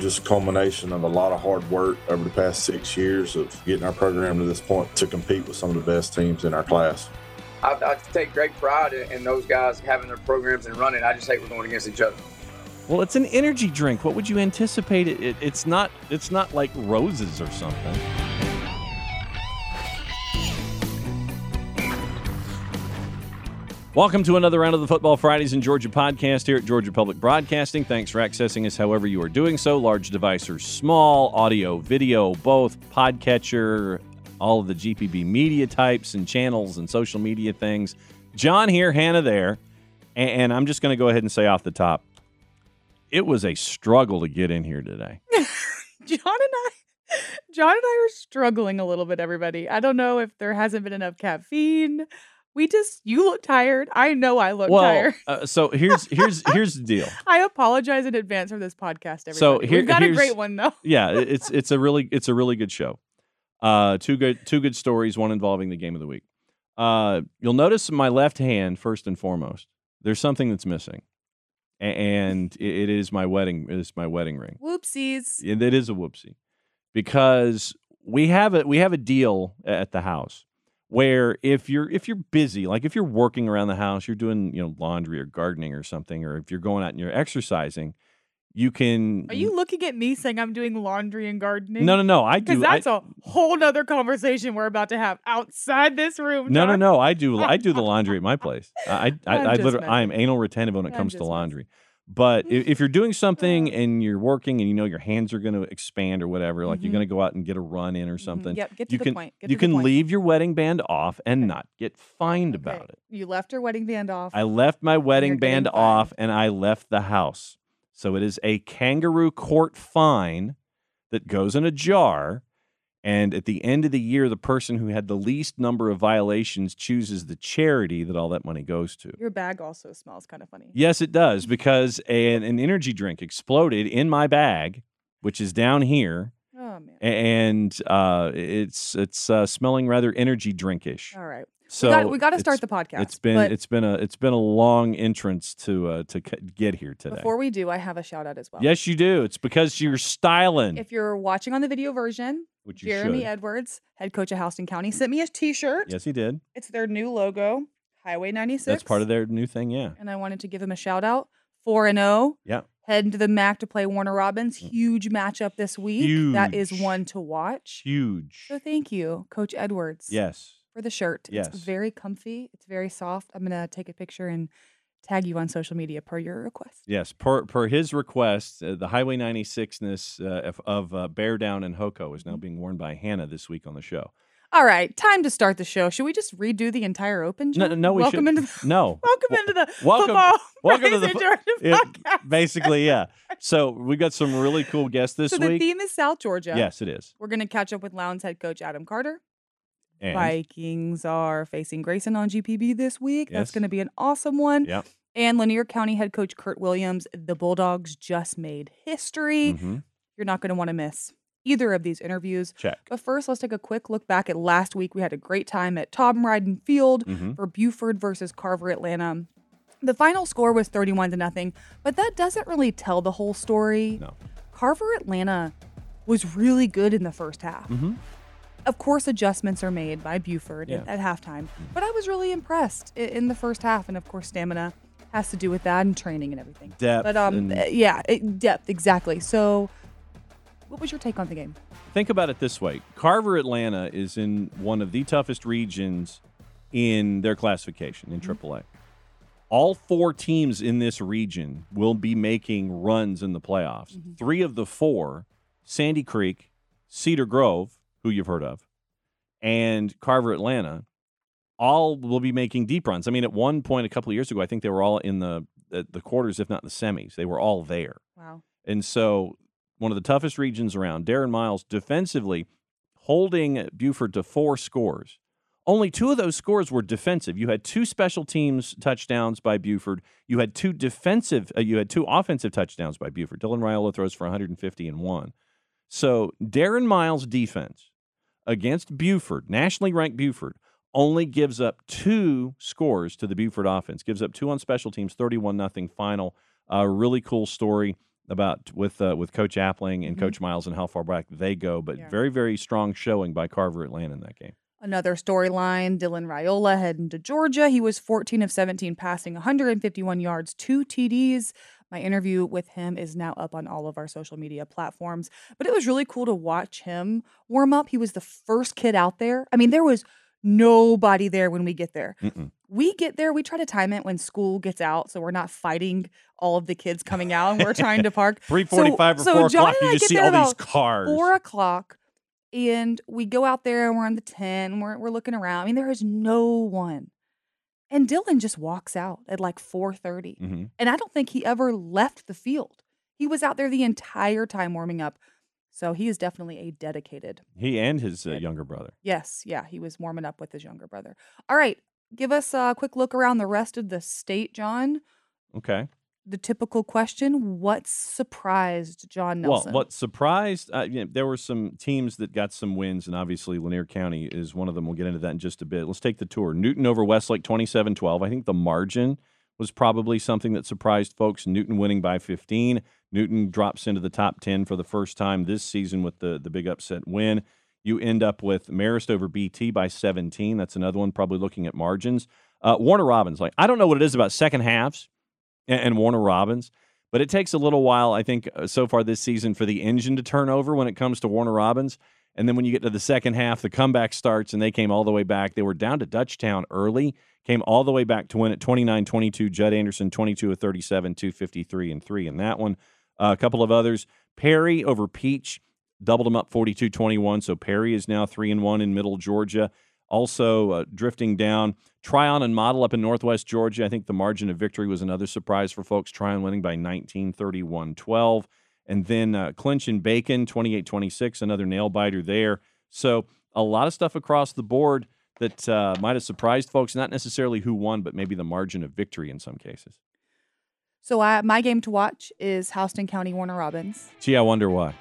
Just a culmination of a lot of hard work over the past six years of getting our program to this point to compete with some of the best teams in our class. I, I take great pride in, in those guys having their programs and running. I just hate we're going against each other. Well, it's an energy drink. What would you anticipate? It, it, it's not. It's not like roses or something. Welcome to another round of the Football Fridays in Georgia podcast here at Georgia Public Broadcasting. Thanks for accessing us however you are doing so, large device or small, audio, video, both, podcatcher, all of the GPB media types and channels and social media things. Jon here, Hannah there. And, I'm just going to go ahead and say off the top, it was a struggle to get in here today. Jon and I Jon and I are struggling a little bit, everybody. I don't know if there hasn't been enough caffeine. We just you look tired. I know I look well, tired. uh, so here's here's here's the deal. I apologize in advance for this podcast, everybody. So here- We've got a great one though. Yeah, it's it's a really it's a really good show. Uh, two good two good stories, one involving the game of the week. Uh, you'll notice my left hand first and foremost. There's something that's missing, A- and it, it is my wedding. It is my wedding ring. Whoopsies. And it is a whoopsie because we have a we have a deal at the house where if you're if you're busy, like if you're working around the house, you're doing you know laundry or gardening or something, or if you're going out and you're exercising, you can. Are you looking at me saying I'm doing laundry and gardening? No, no, no. I do. Because that's a whole nother conversation we're about to have outside this room. no, no, no. I do. I do the laundry at my place. I, I, I'm I, I literally, I am anal retentive when it I'm comes to laundry messing. But if, if you're doing something and you're working and you know your hands are going to expand or whatever, like you're Mhm. going to go out and get a run in or something, Yep, get to you the can point. Get you can point. leave your wedding band off and Okay. not get fined Okay. about it. You left your wedding band off. I left my wedding you're band fined. off and I left the house. So it is a kangaroo court fine that goes in a jar. And at the end of the year, the person who had the least number of violations chooses the charity that all that money goes to. Your bag also smells kind of funny. Yes, it does because an, an energy drink exploded in my bag, which is down here, Oh man. and uh, it's it's uh, smelling rather energy drinkish. All right. So we got, we got to start the podcast. It's been it's been a it's been a long entrance to uh, to get here today. before we do, I have a shout out as well. Yes, you do. It's because you're styling, If you're watching on the video version, which Jeremy should. Edwards, head coach of Houston County, sent me a T-shirt. Yes, he did. It's their new logo, Highway 96. That's part of their new thing. Yeah. And I wanted to give him a shout out. Four and zero. Yeah. Heading to the MAC to play Warner Robins. Huge matchup this week. That is Mm. One to watch. Huge. So thank you, Coach Edwards. Yes. For the shirt. Yes. It's very comfy. It's very soft. I'm gonna take a picture and tag you on social media per your request. Yes. Per per his request, uh, the Highway 96ness uh, of, of uh, Bear Down and Hoko is now Mm-hmm. being worn by Hannah this week on the show. All right, time to start the show. Should we just redo the entire open? No, Jon? no, we welcome should. into the, No. welcome Wel- into the welcome- football. welcome to the Yeah, podcast. basically, yeah. So we got some really cool guests this week. so the week. theme is South Georgia. Yes, it is. We're gonna catch up with Lowndes head coach Adam Carter. And Vikings are facing Grayson on GPB this week. Yes. That's going to be an awesome one. Yep. And Lanier County head coach Kurt Williams. The Bulldogs just made history. Mhm. You're not going to want to miss either of these interviews. check. But first, let's take a quick look back at last week. We had a great time at Tom Riden Field Mhm. for Buford versus Carver Atlanta. The final score was 31 to nothing, but that doesn't really tell the whole story. No. Carver Atlanta was really good in the first half. Mhm. Of course, adjustments are made by Buford at, Yeah. at halftime, but I was really impressed in the first half, and of course, stamina has to do with that and training and everything. Depth but um, and- uh, yeah, it, depth exactly. So, what was your take on the game? Think about it this way Carver, Atlanta is in one of the toughest regions in their classification in AAA. All four teams in this region will be making runs in the playoffs. Three of the four, Sandy Creek, Cedar Grove, who you've heard of, and Carver, Atlanta, all will be making deep runs. I mean, at one point a couple of years ago, I think they were all in the the, quarters, if not the semis. They were all there. Wow. And so, one of the toughest regions around. Darren Miles defensively holding Buford to four scores. Only two of those scores were defensive. You had two special teams touchdowns by Buford. You had two defensive. Uh, you had two offensive touchdowns by Buford. Dylan Raiola throws for 150 and one. So Darren Miles' defense against Buford, nationally ranked Buford, only gives up two scores to the Buford offense. Gives up two on special teams, 31 nothing final. A really cool story about with uh, with Coach Appling and Mhm. Coach Miles and how far back they go, but Yeah. very very strong showing by Carver Atlanta in that game. Another storyline Dylan Raiola heading to Georgia. He was 14 of 17, passing 151 yards, two TDs. My interview with him is now up on all of our social media platforms. But it was really cool to watch him warm up. He was the first kid out there. I mean, there was nobody there when we get there. Mm-mm. We get there, we try to time it when school gets out. So we're not fighting all of the kids coming out and we're trying to park. Three forty-five so or four Jon o'clock, you I just see all these cars. four o'clock and we go out there and we're on the 10 we're, we're looking around i mean there is no one and dylan just walks out at like 4.30 Mhm. and i don't think he ever left the field. He was out there the entire time warming up. So he is definitely a dedicated He and his uh, younger brother. yes. Yeah he was warming up with his younger brother. All right. Give us a quick look around the rest of the state jon. Okay. The typical question what surprised jon nelson Well, what surprised? Uh, you know, there were some teams that got some wins, and obviously Lanier County is one of them. We'll get into that in just a bit. Let's take the tour. Newton over Westlake 27 12. I think the margin was probably something that surprised folks. Newton winning by 15. Newton drops into the top 10 for the first time this season with the, the big upset win. You end up with Marist over BT by 17. That's another one, probably looking at margins. Uh, Warner Robins, like, I don't know what it is about second halves and, Warner Robins. But it takes a little while, I think, uh, so far this season for the engine to turn over when it comes to Warner Robins. And then when you get to the second half, the comeback starts and they came all the way back. They were down to Dutchtown early, came all the way back to win at 29 22. Judd Anderson, 22 of 37, 253 and 3 in that one. Uh, a couple of others. Perry over Peach, doubled them up 42 21. So Perry is now 3 and 1 in middle Georgia. Also uh, drifting down, Trion and Model up in Northwest Georgia. I think the margin of victory was another surprise for folks. Trion winning by 19, 31, 12. And then uh, Clinch and Bacon, 28 26, another nail biter there. So a lot of stuff across the board that uh, might have surprised folks, not necessarily who won, but maybe the margin of victory in some cases. so I, my game to watch is houston county warner robins Gee, I wonder why.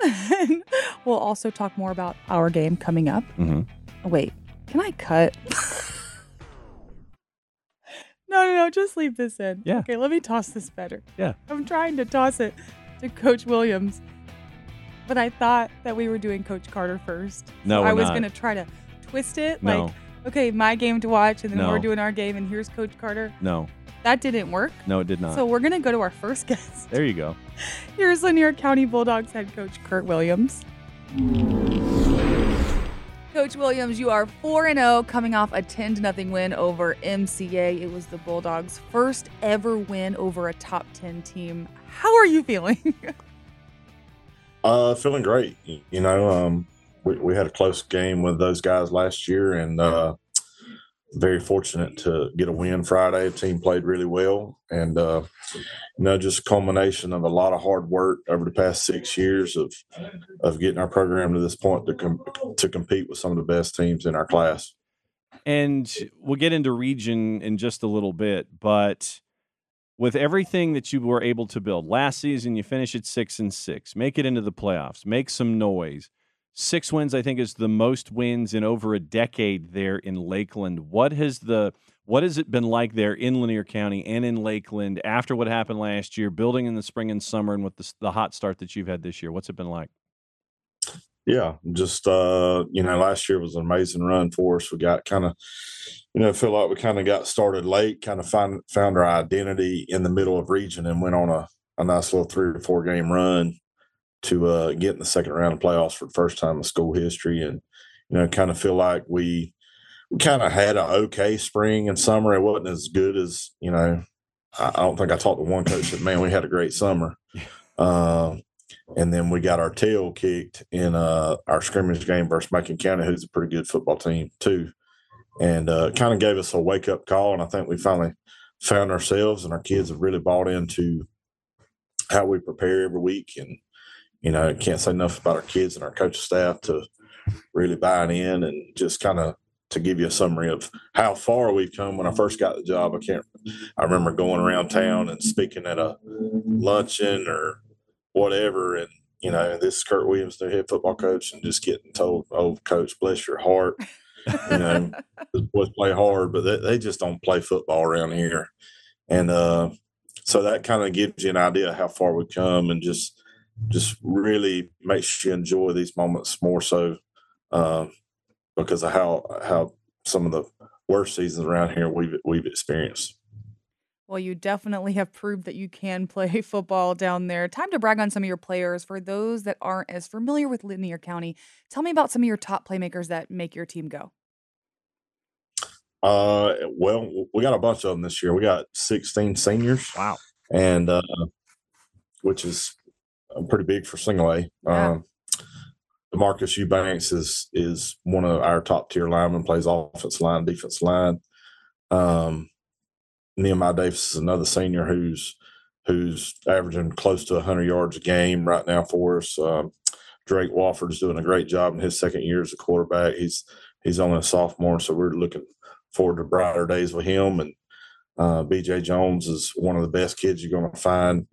we'll also talk more about our game coming up. hmm Wait, can I cut? no, no, no, just leave this in. Yeah. Okay, let me toss this better. Yeah. I'm trying to toss it to Coach Williams, but I thought that we were doing Coach Carter first. No, So we're I was going to try to twist it. No. Like, okay, my game to watch, and then No. we're doing our game, and here's Coach Carter. No, That didn't work. no, it did not. So we're going to go to our first guest. there you go. Here's Lanier County Bulldogs head coach Kurt Williams. Coach Williams, you are 4 and 0 coming off a 10 to nothing win over MCA. It was the Bulldogs' first ever win over a top 10 team. How are you feeling? Uh, feeling great. You know, um, we, we had a close game with those guys last year, and uh, very fortunate to get a win Friday. The team played really well, and uh, you know, just culmination of a lot of hard work over the past six years of of getting our program to this point to com- to compete with some of the best teams in our class. And we'll get into region in just a little bit, but with everything that you were able to build last season, you finish at six and six, make it into the playoffs, make some noise. Six wins, I think, is the most wins in over a decade there in Lakeland. What has the what has it been like there in Lanier County and in Lakeland after what happened last year, building in the spring and summer, and with the, the hot start that you've had this year? What's it been like? Yeah, just uh, you know, last year was an amazing run for us. We got kind of, you know, feel like we kind of got started late, kind of find found our identity in the middle of region, and went on a, a nice little three or four game run to uh, get in the second round of playoffs for the first time in school history, and you know, kind of feel like we we kind of had an okay spring and summer. It wasn't as good as you know. I, I don't think I talked to one coach that man, we had a great summer. Uh, and then we got our tail kicked in uh, our scrimmage game versus Macon County, who's a pretty good football team too, and uh, kind of gave us a wake up call. And I think we finally found ourselves, and our kids have really bought into how we prepare every week. And you know, can't say enough about our kids and our coaching staff to really buying in and just kind of to give you a summary of how far we've come. When I first got the job, I can't. I remember going around town and speaking at a luncheon or whatever. And, you know, this is Kurt Williams, the head football coach, and just getting told, oh, coach, bless your heart. You know, the boys play hard, but they, they just don't play football around here. And uh, so that kind of gives you an idea how far we've come and just just really makes you enjoy these moments more so uh, because of how how some of the worst seasons around here we've we've experienced. Well, you definitely have proved that you can play football down there. Time to brag on some of your players. For those that aren't as familiar with Lanier County, tell me about some of your top playmakers that make your team go. Uh, well, we got a bunch of them this year. We got 16 seniors. Wow. And uh, which is pretty big for single A. Yeah. Um, Demarcus Eubanks is is one of our top tier linemen. Plays offense line, defense line. Um, Nehemiah Davis is another senior who's who's averaging close to 100 yards a game right now for us. Um, Drake Wofford's doing a great job in his second year as a quarterback. He's he's only a sophomore, so we're looking forward to brighter days with him. And uh, BJ Jones is one of the best kids you're going to find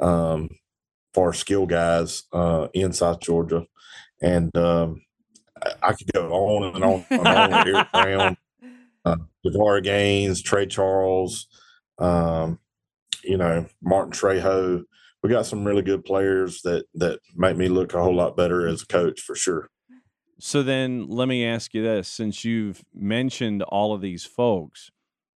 um, for skill guys uh, in South Georgia. And um, I, I could go on and on and on with Eric Brown, uh, Devar Gaines, Trey Charles, um, you know, Martin Trejo. We got some really good players that that make me look a whole lot better as a coach for sure. So then let me ask you this since you've mentioned all of these folks,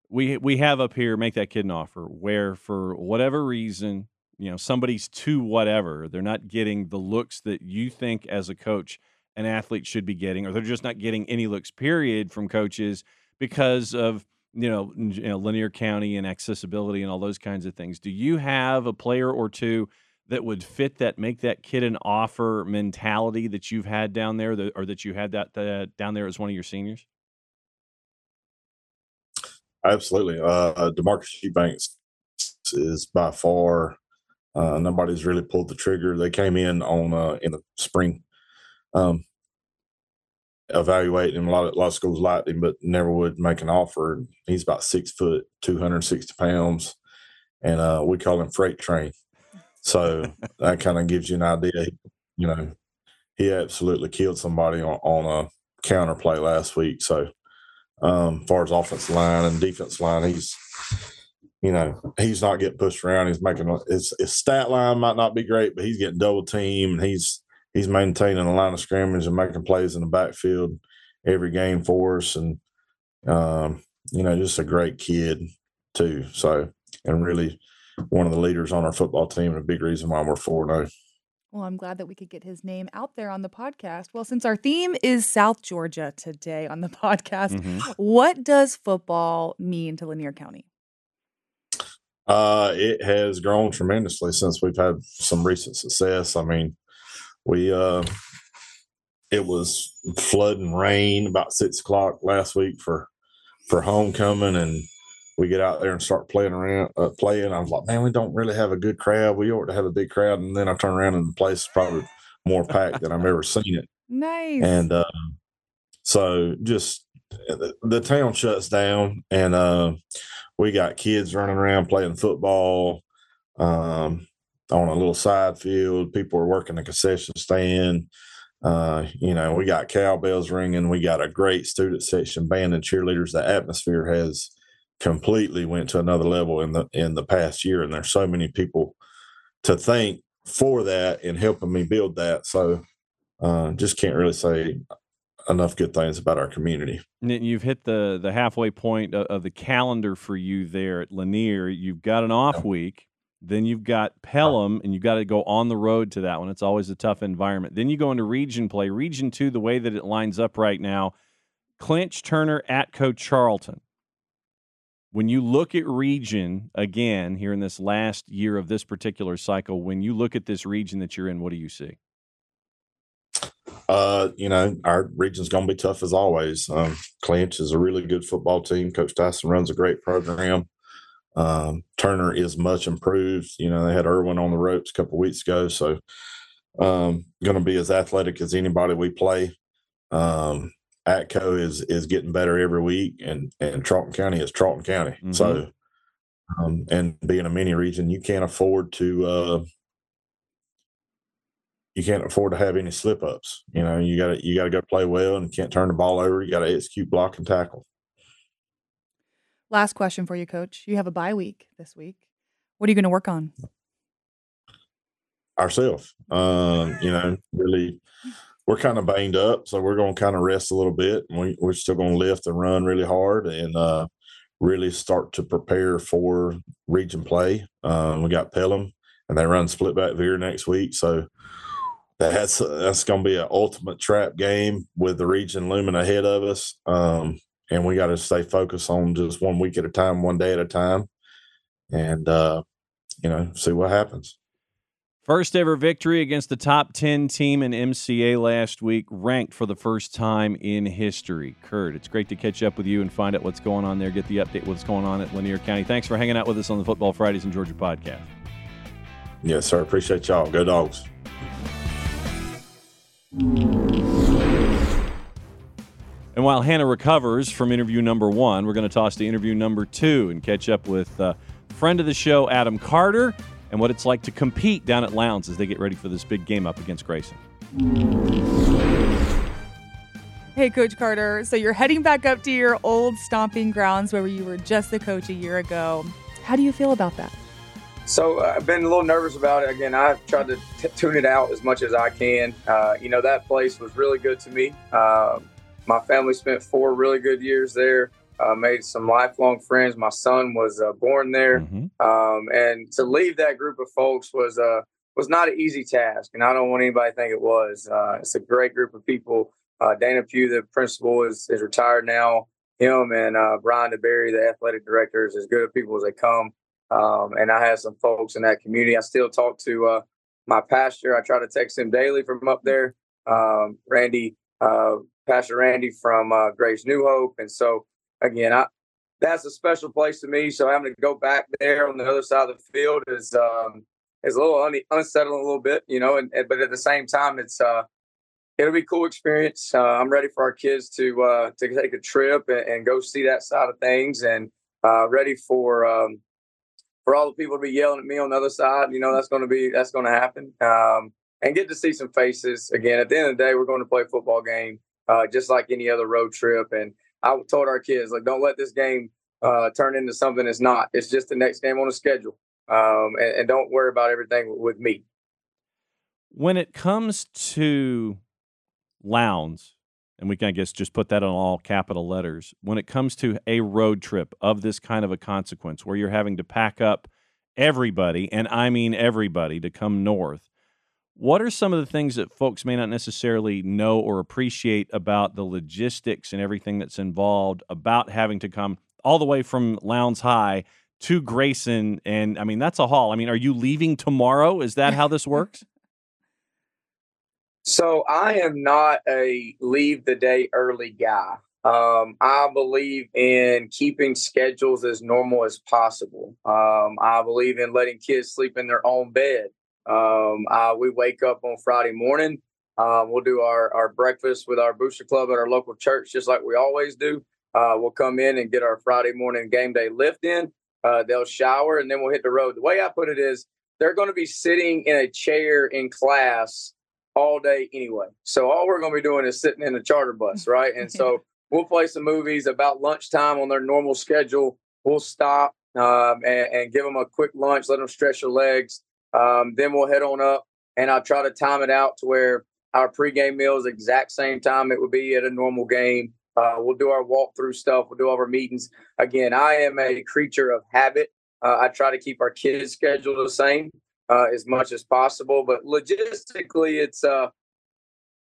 we we have up here make that kid an offer where for whatever reason, you know, somebody's too whatever, they're not getting the looks that you think as a coach an athlete should be getting or they're just not getting any looks period from coaches because of you know, you know Lanier County and accessibility and all those kinds of things. Do you have a player or two that would fit that make that kid an offer mentality that you've had down there that, or that you had that uh, down there as one of your seniors? Absolutely. Uh, Demarcus Eubanks is by far uh, nobody's really pulled the trigger. They came in on uh, in the spring, um, evaluating a lot of a lot of schools liked him, but never would make an offer. He's about six foot, two hundred sixty pounds, and uh, we call him Freight Train. So that kind of gives you an idea. You know, he absolutely killed somebody on, on a counter play last week. So um, as far as offensive line and defense line, he's you know he's not getting pushed around. He's making a- his, his stat line might not be great, but he's getting double team And he's he's maintaining a line of scrimmage and making plays in the backfield every game for us. And um, you know, just a great kid too. So and really one of the leaders on our football team and a big reason why we're four now. Well, I'm glad that we could get his name out there on the podcast. Well, since our theme is South Georgia today on the podcast, Mhm. what does football mean to Lanier County? Uh, it has grown tremendously since we've had some recent success. I mean, we uh, it was flood and rain about six o'clock last week for for homecoming, and we get out there and start playing around, uh, playing. I was like, man, we don't really have a good crowd. We ought to have a big crowd, and then I turn around and the place is probably more packed than I've ever seen it. Nice. And uh, so just uh, the, the town shuts down, and uh, we got kids running around playing football um, on a little side field. People are working the concession stand. Uh, you know, we got cowbells ringing. We got a great student section band and cheerleaders. The atmosphere has completely went to another level in the in the past year, and there's so many people to thank for that and helping me build that. So uh, just can't really say enough good things about our community. And You've hit the the halfway point of, of the calendar for you there at Lanier. You've got an off Yeah. week, then you've got Pelham, and you've got to go on the road to that one. It's always a tough environment. Then you go into region play. Region two, the way that it lines up right now, Clinch Turner at Coach Charlton. When you look at region again here in this last year of this particular cycle, when you look at this region that you're in, what do you see? Uh, you know, our region's going to be tough as always. Um, Clinch is a really good football team. Coach Tyson runs a great program. Um, Turner is much improved. You know, they had Irwin on the ropes a couple weeks ago, so um, going to be as athletic as anybody we play. Um, Atco is is getting better every week, and and Charlton County is Charlton County. So, um, and being a mini region, you can't afford to uh, you can't afford to have any slip ups. You know, you got to you got to go play well and can't turn the ball over. You got to execute, block, and tackle. Last question for you, Coach. You have a bye week this week. What are you going to work on? Ourselves. Um, you know, really, we're kind of banged up, so we're going to kind of rest a little bit. We, we're still going to lift and run really hard and uh, really start to prepare for region play. Um, we got Pelham, and they run split back veer next week, so that's that's going to be an ultimate trap game with the region looming ahead of us. Um, and we got to stay focused on just one week at a time, one day at a time, and uh, you know, see what happens. First ever victory against the top 10 team in MCA last week, ranked for the first time in history. Kurt, it's great to catch up with you and find out what's going on there, get the update what's going on at Lanier County. Thanks for hanging out with us on the Football Fridays in Georgia podcast. Yes, sir. Appreciate y'all. Go dogs. And while Hannah recovers from interview number one, we're going to toss to interview number two and catch up with uh, friend of the show, Adam Carter, and what it's like to compete down at Lowndes as they get ready for this big game up against Grayson. Hey, Coach Carter. So you're heading back up to your old stomping grounds where you were just the coach a year ago. How do you feel about that? So uh, I've been a little nervous about it. Again, I've tried to t- tune it out as much as I can. Uh, you know, that place was really good to me. Uh, my family spent four really good years there. Uh, made some lifelong friends. My son was uh, born there, mm-hmm. um, and to leave that group of folks was uh, was not an easy task. And I don't want anybody to think it was. it's a great group of people. Dana Pugh, the principal, is is retired now. Him and Brian DeBerry, the athletic director, is as good of people as they come. Um, and I have some folks in that community. I still talk to uh, my pastor. I try to text him daily from up there. Um, Randy, uh, Pastor Randy from uh, Grace New Hope. And so, again, I, that's a special place to me. So having to go back there on the other side of the field is um, is a little un- unsettling a little bit, you know. And, and, but at the same time, it's uh, it'll be a cool experience. Uh, I'm ready for our kids to uh, to take a trip and, and, go see that side of things, and uh, ready for um, for all the people to be yelling at me on the other side, you know, that's going to be that's going to happen. Um, and get to see some faces again. At the end of the day, we're going to play a football game, uh, just like any other road trip. And I told our kids, like, don't let this game uh, turn into something it's not. It's just the next game on the schedule, um, and, and don't worry about everything with me. When it comes to Lowndes, and we can, I guess, just put that on all capital letters. When it comes to a road trip of this kind of a consequence, where you're having to pack up everybody, and I mean everybody, to come north, what are some of the things that folks may not necessarily know or appreciate about the logistics and everything that's involved about having to come all the way from Lowndes High to Grayson? And I mean, that's a haul. I mean, are you leaving tomorrow? Is that how this works? So I am not a leave the day early guy. Um, I believe in keeping schedules as normal as possible. Um, I believe in letting kids sleep in their own bed. Um, I, we wake up on Friday morning. Uh, we'll do our, our breakfast with our booster club at our local church, just like we always do. Uh, we'll come in and get our Friday morning game day lift in. Uh, they'll shower and then we'll hit the road. The way I put it is they're going to be sitting in a chair in class all day anyway. So all we're going to be doing is sitting in a charter bus, right? And so we'll play some movies about lunchtime on their normal schedule. We'll stop um, and, and, give them a quick lunch, let them stretch their legs. Um, then we'll head on up, and I'll try to time it out to where our pregame meal is exact same time it would be at a normal game. Uh, we'll do our walkthrough stuff. We'll do all our meetings. Again, I am a creature of habit. Uh, I try to keep our kids' schedule the same uh, as much as possible. But logistically, it's uh,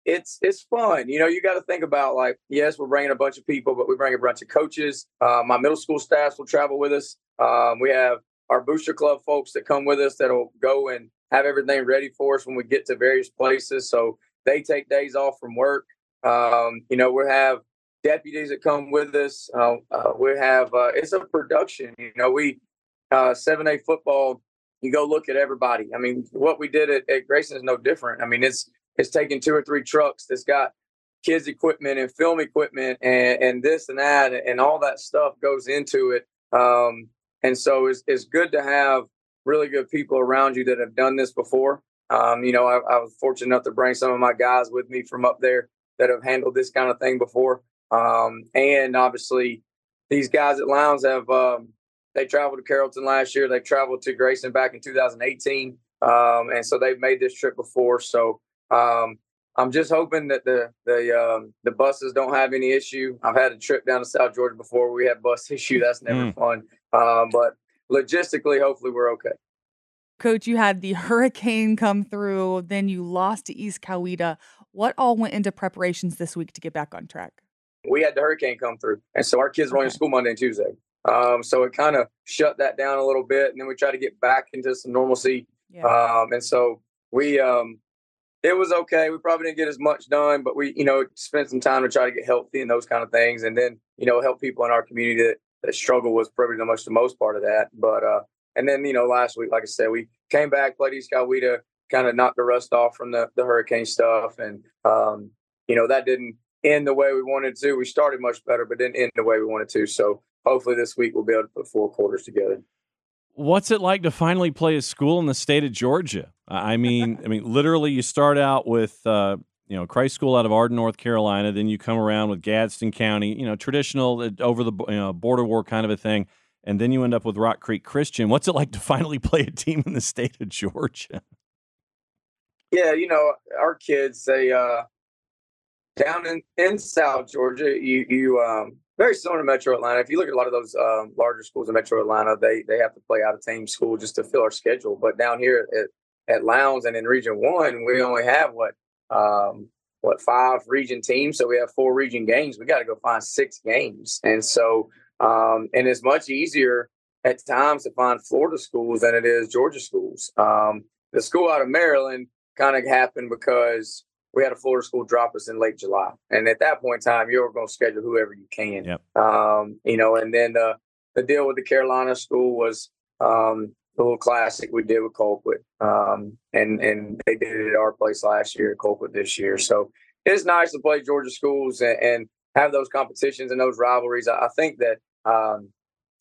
it's it's fun. You know, you got to think about like, yes, we're bringing a bunch of people, but we bring a bunch of coaches. Uh, my middle school staffs will travel with us. Um, we have our booster club folks that come with us that'll go and have everything ready for us when we get to various places. So they take days off from work. Um, you know, we have deputies that come with us. Uh, uh, we have uh, it's a production. You know, we uh, seven A football you go look at everybody. I mean, what we did at, at Grayson is no different. I mean, it's it's taking two or three trucks that's got kids equipment and film equipment and, and this and that and all that stuff goes into it. Um, and so it's, it's good to have really good people around you that have done this before. Um, you know, I, I, was fortunate enough to bring some of my guys with me from up there that have handled this kind of thing before. Um, and obviously, these guys at Lowndes have um, they traveled to Carrollton last year. They traveled to Grayson back in 2018, um, and so they've made this trip before. So um, I'm just hoping that the the um, the buses don't have any issue. I've had a trip down to South Georgia before. We had bus issue. That's never mm. fun. Um, but logistically, hopefully, we're okay. Coach, you had the hurricane come through, then you lost to East Coweta. What all went into preparations this week to get back on track? We had the hurricane come through, and so our kids were okay. in school Monday and Tuesday. Um, so it kind of shut that down a little bit, and then we tried to get back into some normalcy. Yeah. Um, and so we, um, it was okay. We probably didn't get as much done, but we, you know, spent some time to try to get healthy and those kind of things, and then you know help people in our community that, that struggle was probably the most the most part of that. But uh, and then you know last week, like I said, we came back, played East Coweta, kind of knocked the rust off from the the hurricane stuff, and um, you know that didn't end the way we wanted to. We started much better, but didn't end the way we wanted to. So hopefully this week we'll be able to put four quarters together. What's it like to finally play a school in the state of Georgia? I mean, I mean, literally, you start out with uh, you know Christ School out of Arden, North Carolina, then you come around with Gadsden County, you know, traditional uh, over the you know, border war kind of a thing, and then you end up with Rock Creek Christian. What's it like to finally play a team in the state of Georgia? Yeah, you know, our kids they uh, down in in South Georgia, you you um, very similar to Metro Atlanta. If you look at a lot of those um, larger schools in Metro Atlanta, they they have to play out of team school just to fill our schedule. But down here at, at Lowndes and in Region One, we only have what um, what five region teams, so we have four region games. We got to go find six games, and so um, and it's much easier at times to find Florida schools than it is Georgia schools. Um, the school out of Maryland kind of happened because we had a Florida school drop us in late July, and at that point in time, you're going to schedule whoever you can. Yep. Um, you know, and then the the deal with the Carolina school was um, the little classic we did with Colquitt, um, and and they did it at our place last year, Colquitt this year. So it's nice to play Georgia schools and, and have those competitions and those rivalries. I, I think that um,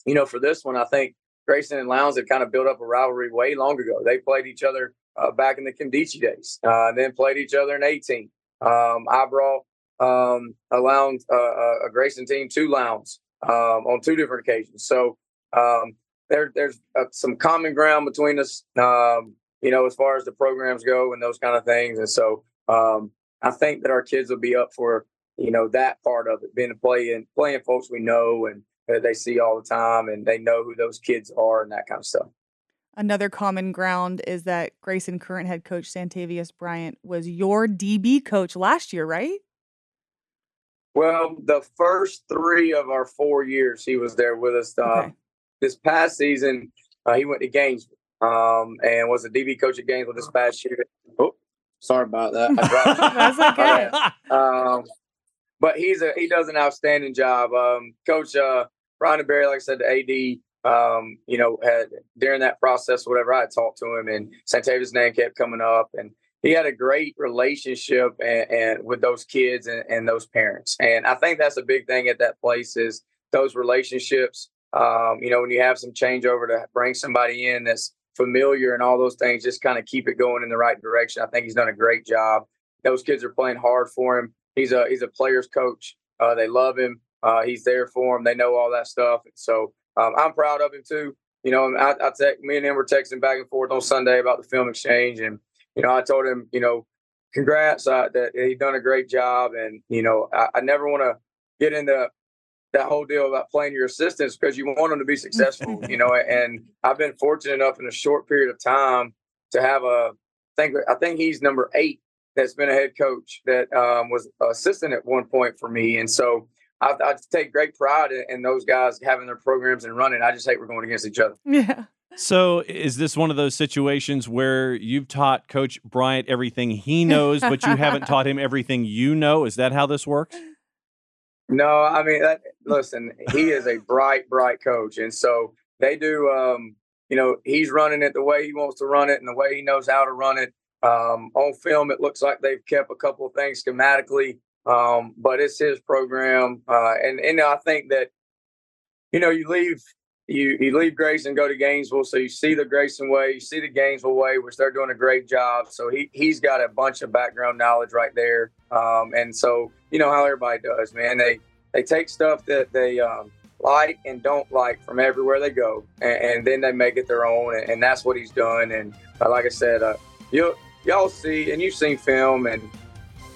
you know for this one, I think Grayson and Lowndes have kind of built up a rivalry way long ago. They played each other uh, back in the Kimdichie days, uh, and then played each other in 18. Um, I brought um, a Lowndes, uh, a Grayson team to Lowndes um, on two different occasions. So um, there, there's uh, some common ground between us, um, you know, as far as the programs go and those kind of things. And so um, I think that our kids will be up for, you know, that part of it, being a playing playing folks we know and that they see all the time, and they know who those kids are and that kind of stuff. Another common ground is that Grayson current head coach Santavius Bryant was your DB coach last year, right? Well, the first three of our four years he was there with us. Uh, okay. This past season, uh, he went to Gainesville um, and was a DB coach at Gainesville this past year. Oh, sorry about that. That's okay. um, but he's a he does an outstanding job. Um, coach uh, Ryan Berry, like I said, the AD um, you know, had during that process, whatever, I talked to him, and Santavius' name kept coming up, and he had a great relationship and, and with those kids and, and, those parents, and I think that's a big thing at that place is those relationships. Um, you know, when you have some changeover to bring somebody in that's familiar and all those things, just kind of keep it going in the right direction. I think he's done a great job. Those kids are playing hard for him. He's a he's a player's coach. Uh, they love him. Uh, he's there for them. They know all that stuff. And so um, I'm proud of him too. You know, I, I text me and him were texting back and forth on Sunday about the film exchange, and you know, I told him, you know, congrats uh, that he done a great job, and you know, I, I never want to get into that whole deal about playing your assistants because you want them to be successful, you know. And I've been fortunate enough in a short period of time to have a. Think I think he's number eight that's been a head coach that um, was assistant at one point for me, and so I, I take great pride in, in, those guys having their programs and running. I just hate we're going against each other. Yeah. So, is this one of those situations where you've taught Coach Bryant everything he knows, but you haven't taught him everything you know? Is that how this works? No, I mean, that, listen, he is a bright, bright coach, and so they do. Um, you know, he's running it the way he wants to run it and the way he knows how to run it. Um, on film, it looks like they've kept a couple of things schematically um, but it's his program, uh, and and I think that you know you leave you you leave Grayson, go to Gainesville, so you see the Grayson way, you see the Gainesville way, which they're doing a great job. So he he's got a bunch of background knowledge right there, um, and so you know how everybody does, man. They they take stuff that they um, like and don't like from everywhere they go, and, and then they make it their own, and, and that's what he's done. And uh, like I said, uh, you y'all see, and you've seen film, and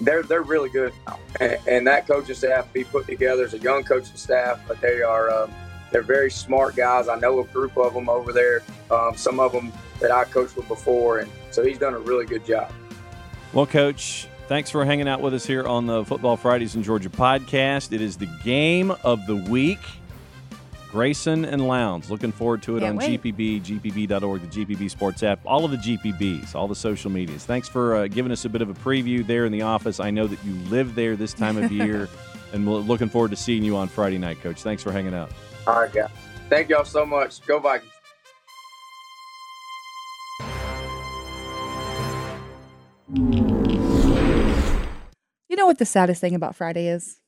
they're they're really good now. And, and that coaching staff be put together as a young coaching staff, but they are um, they're very smart guys. I know a group of them over there. Um, some of them that I coached with before, and so he's done a really good job. Well, Coach, thanks for hanging out with us here on the Football Fridays in Georgia podcast. It is the game of the week. Grayson and Lowndes. Looking forward to it Can't on wait. GPB, GPB.org, the GPB Sports app, all of the GPBs, all the social medias. Thanks for uh, giving us a bit of a preview there in the office. I know that you live there this time of year, and we're looking forward to seeing you on Friday night, Coach. Thanks for hanging out. All right, guys. Thank y'all so much. Go Vikings. You know what the saddest thing about Friday is?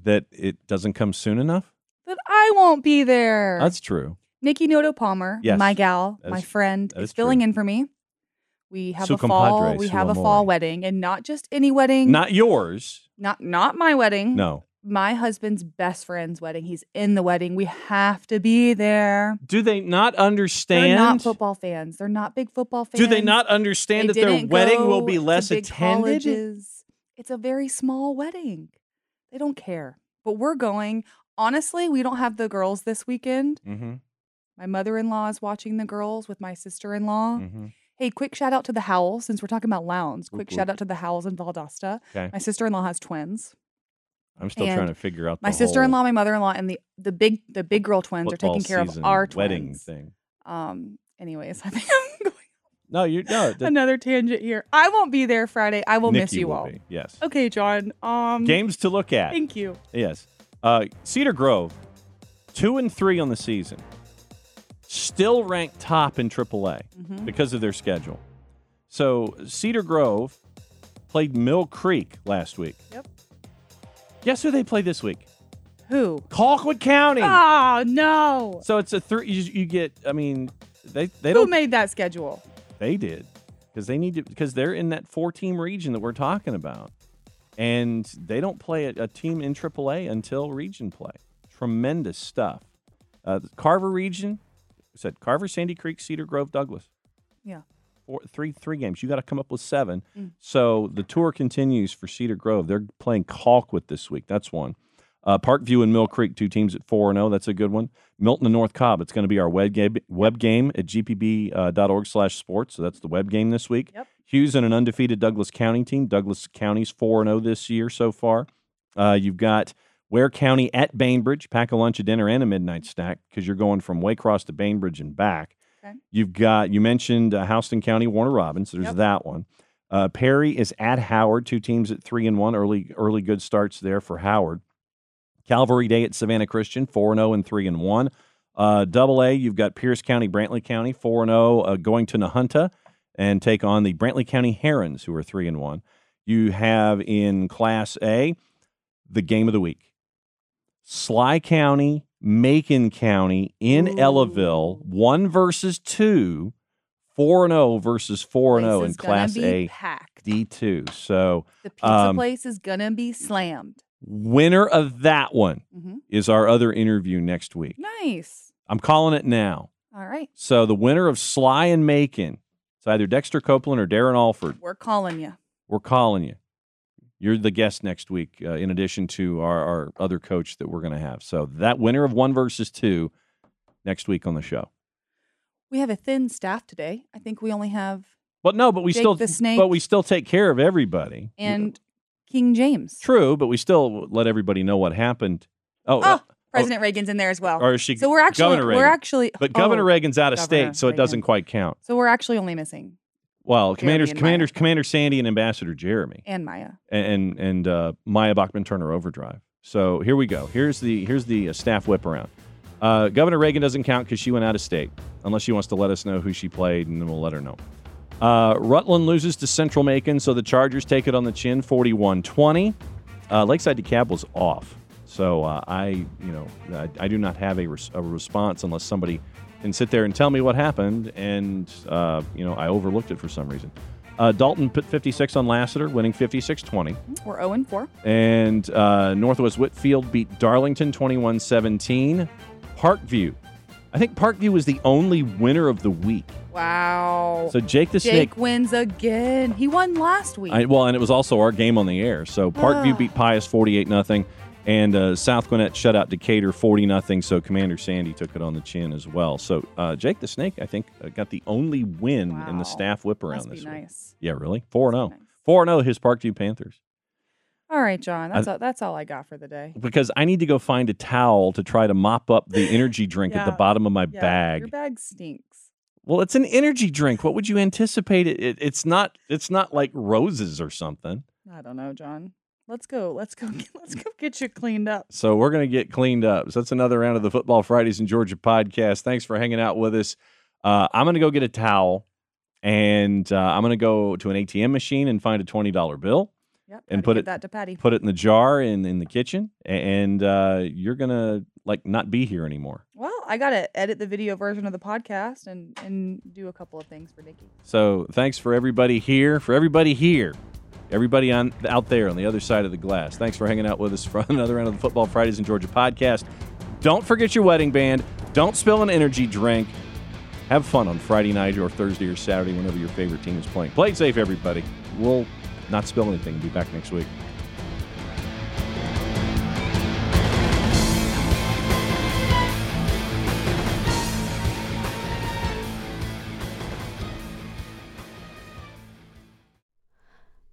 That it doesn't come soon enough? That I won't be there. That's true. Nikki Noto Palmer, Yes, my gal, that my is- friend, that is is filling true. in for me. We have Su a fall. compadre, We su have a amore. fall wedding, and not just any wedding. Not yours. not not my wedding. No. my husband's best friend's wedding. He's in the wedding. We have to be there. Do they not understand? They're not football fans. They're not big football fans. Do they not understand that their didn't wedding will go be to less big attended? colleges. It's a very small wedding. They don't care. But we're going. Honestly, we don't have the girls this weekend. Mm-hmm. My mother in law is watching the girls with my sister in law. Mm-hmm. Hey, quick shout out to the Howells since we're talking about Lowndes. Quick Whoop, shout out to the Howells in Valdosta. Okay. My sister in law has twins. I'm still And trying to figure out the My sister in law, my mother in law, and the the big the big girl twins are football taking care of our wedding twins. thing. Um. Anyways, I think I'm going No, you're no. that- another tangent here. I won't be there Friday. I will miss Nikki you will all. be, Yes. Okay, Jon. Um. Games to look at. Thank you. Yes. Uh, Cedar Grove, two and three on the season, still ranked top in AAA Mhm. because of their schedule. So Cedar Grove played Mill Creek last week. Yep. Guess who they play this week? Who? Colquitt County. Oh no! So it's a three. You, you get. I mean, they they Who don't. Who made that schedule? They did because they need to because they're in that four team region that we're talking about, and they don't play a, a team in AAA until region play. Tremendous stuff. Uh, Carver region said Carver, Sandy Creek, Cedar Grove, Douglas. Yeah. Four, three three games. You got to come up with seven. Mm. So the tour continues for Cedar Grove. They're playing Colquitt this week. That's one. Uh, Parkview and Mill Creek, two teams at four and zero. That's a good one. Milton and North Cobb. It's going to be our web game, web game at gpb.org slash sports. So that's the web game this week. Yep. Hughes and an undefeated Douglas County team. Douglas County's four and zero this year so far. Uh, you've got Ware County at Bainbridge. Pack a lunch, a dinner, and a midnight snack because you're going from Waycross to Bainbridge and back. Okay. You've got you mentioned uh, Houston County, Warner Robins. There's Yep. that one. Uh, Perry is at Howard. Two teams at three and one. Early early good starts there for Howard. Calvary Day at Savannah Christian, four and zero and three and one. Uh, double A, you've got Pierce County, Brantley County, four and zero, uh, going to Nahunta and take on the Brantley County Herons, who are three and one. You have in Class A the game of the week: Schley County, Macon County in Ooh. Ellaville, one versus two, four and zero versus four and zero in Class A. D two. So The pizza um, place is gonna be slammed. winner of that one hmm is our other interview next week. Nice. I'm calling it now. All right, So the winner of Schley and Macon, it's either Dexter Copeland or Darren Alford. we're calling you. We're calling you. You're the guest next week, uh, in addition to our, our other coach that we're going to have. So that winner of one versus two next week on the show. We have a thin staff today. I think we only have But no, but we Jake still, the Snake. but we still take care of everybody. and King James. true, but we still let everybody know what happened. Oh, Oh, uh, President Reagan's in there as well. or is she? so we're actually Governor we're actually but Governor oh, Reagan's out of Governor state, so it doesn't quite count. So we're actually only missing Well, Jeremy commanders, commanders, Maya. Commander Sandy and Ambassador Jeremy. and Maya. and and uh, Maya Bachman Turner Overdrive. So here we go. Here's the here's the uh, staff whip around. Uh, Governor Reagan doesn't count because she went out of state, unless she wants to let us know who she played, and then we'll let her know. Uh, Rutland loses to Central Macon, so the Chargers take it on the chin, 41-20. Uh, Lakeside DeKalb was off, So uh, I, you know, I, I, do not have a, res- a, response unless somebody can sit there and tell me what happened, and uh, you know, I overlooked it for some reason. Uh, Dalton put 56 on Lassiter, winning 56 20. We're 0 4. And uh, Northwest Whitfield beat Darlington 21 17. Parkview. I think Parkview was the only winner of the week. Wow. So Jake the Jake Snake wins again. He won last week. I, well, and it was also our game on the air. So Parkview beat Pius 48 nothing, and uh, South Gwinnett shut out Decatur 40 nothing. So Commander Sandy took it on the chin as well. So uh, Jake the Snake, I think, uh, got the only win wow. in the staff whip around this be week. nice. Yeah, really? 4 0. Nice. 4 0 his Parkview Panthers. All right, Jon. That's all, that's all I got for the day. Because I need to go find a towel to try to mop up the energy drink at the bottom of my Yeah, bag. Your bag stinks. Well, it's an energy drink. What would you anticipate? It, it it's not it's not like roses or something. I don't know, Jon. Let's go. Let's go. Let's go get you cleaned up. So we're going to get cleaned up. So that's another round of the Football Fridays in Georgia podcast. Thanks for hanging out with us. Uh, I'm going to go get a towel, and uh, I'm going to go to an ATM machine and find a twenty dollar bill, Yep. And put it- that to Patty. put it in the jar in in the kitchen, and uh, you're gonna like not be here anymore. Well, I gotta edit the video version of the podcast and and do a couple of things for Nikki. So thanks for everybody here, for everybody here, everybody on out there on the other side of the glass. Thanks for hanging out with us for another round of the Football Fridays in Georgia podcast. Don't forget your wedding band. Don't spill an energy drink. Have fun on Friday night or Thursday or Saturday, whenever your favorite team is playing. Play it safe, everybody. We'll not spill anything. Be back next week.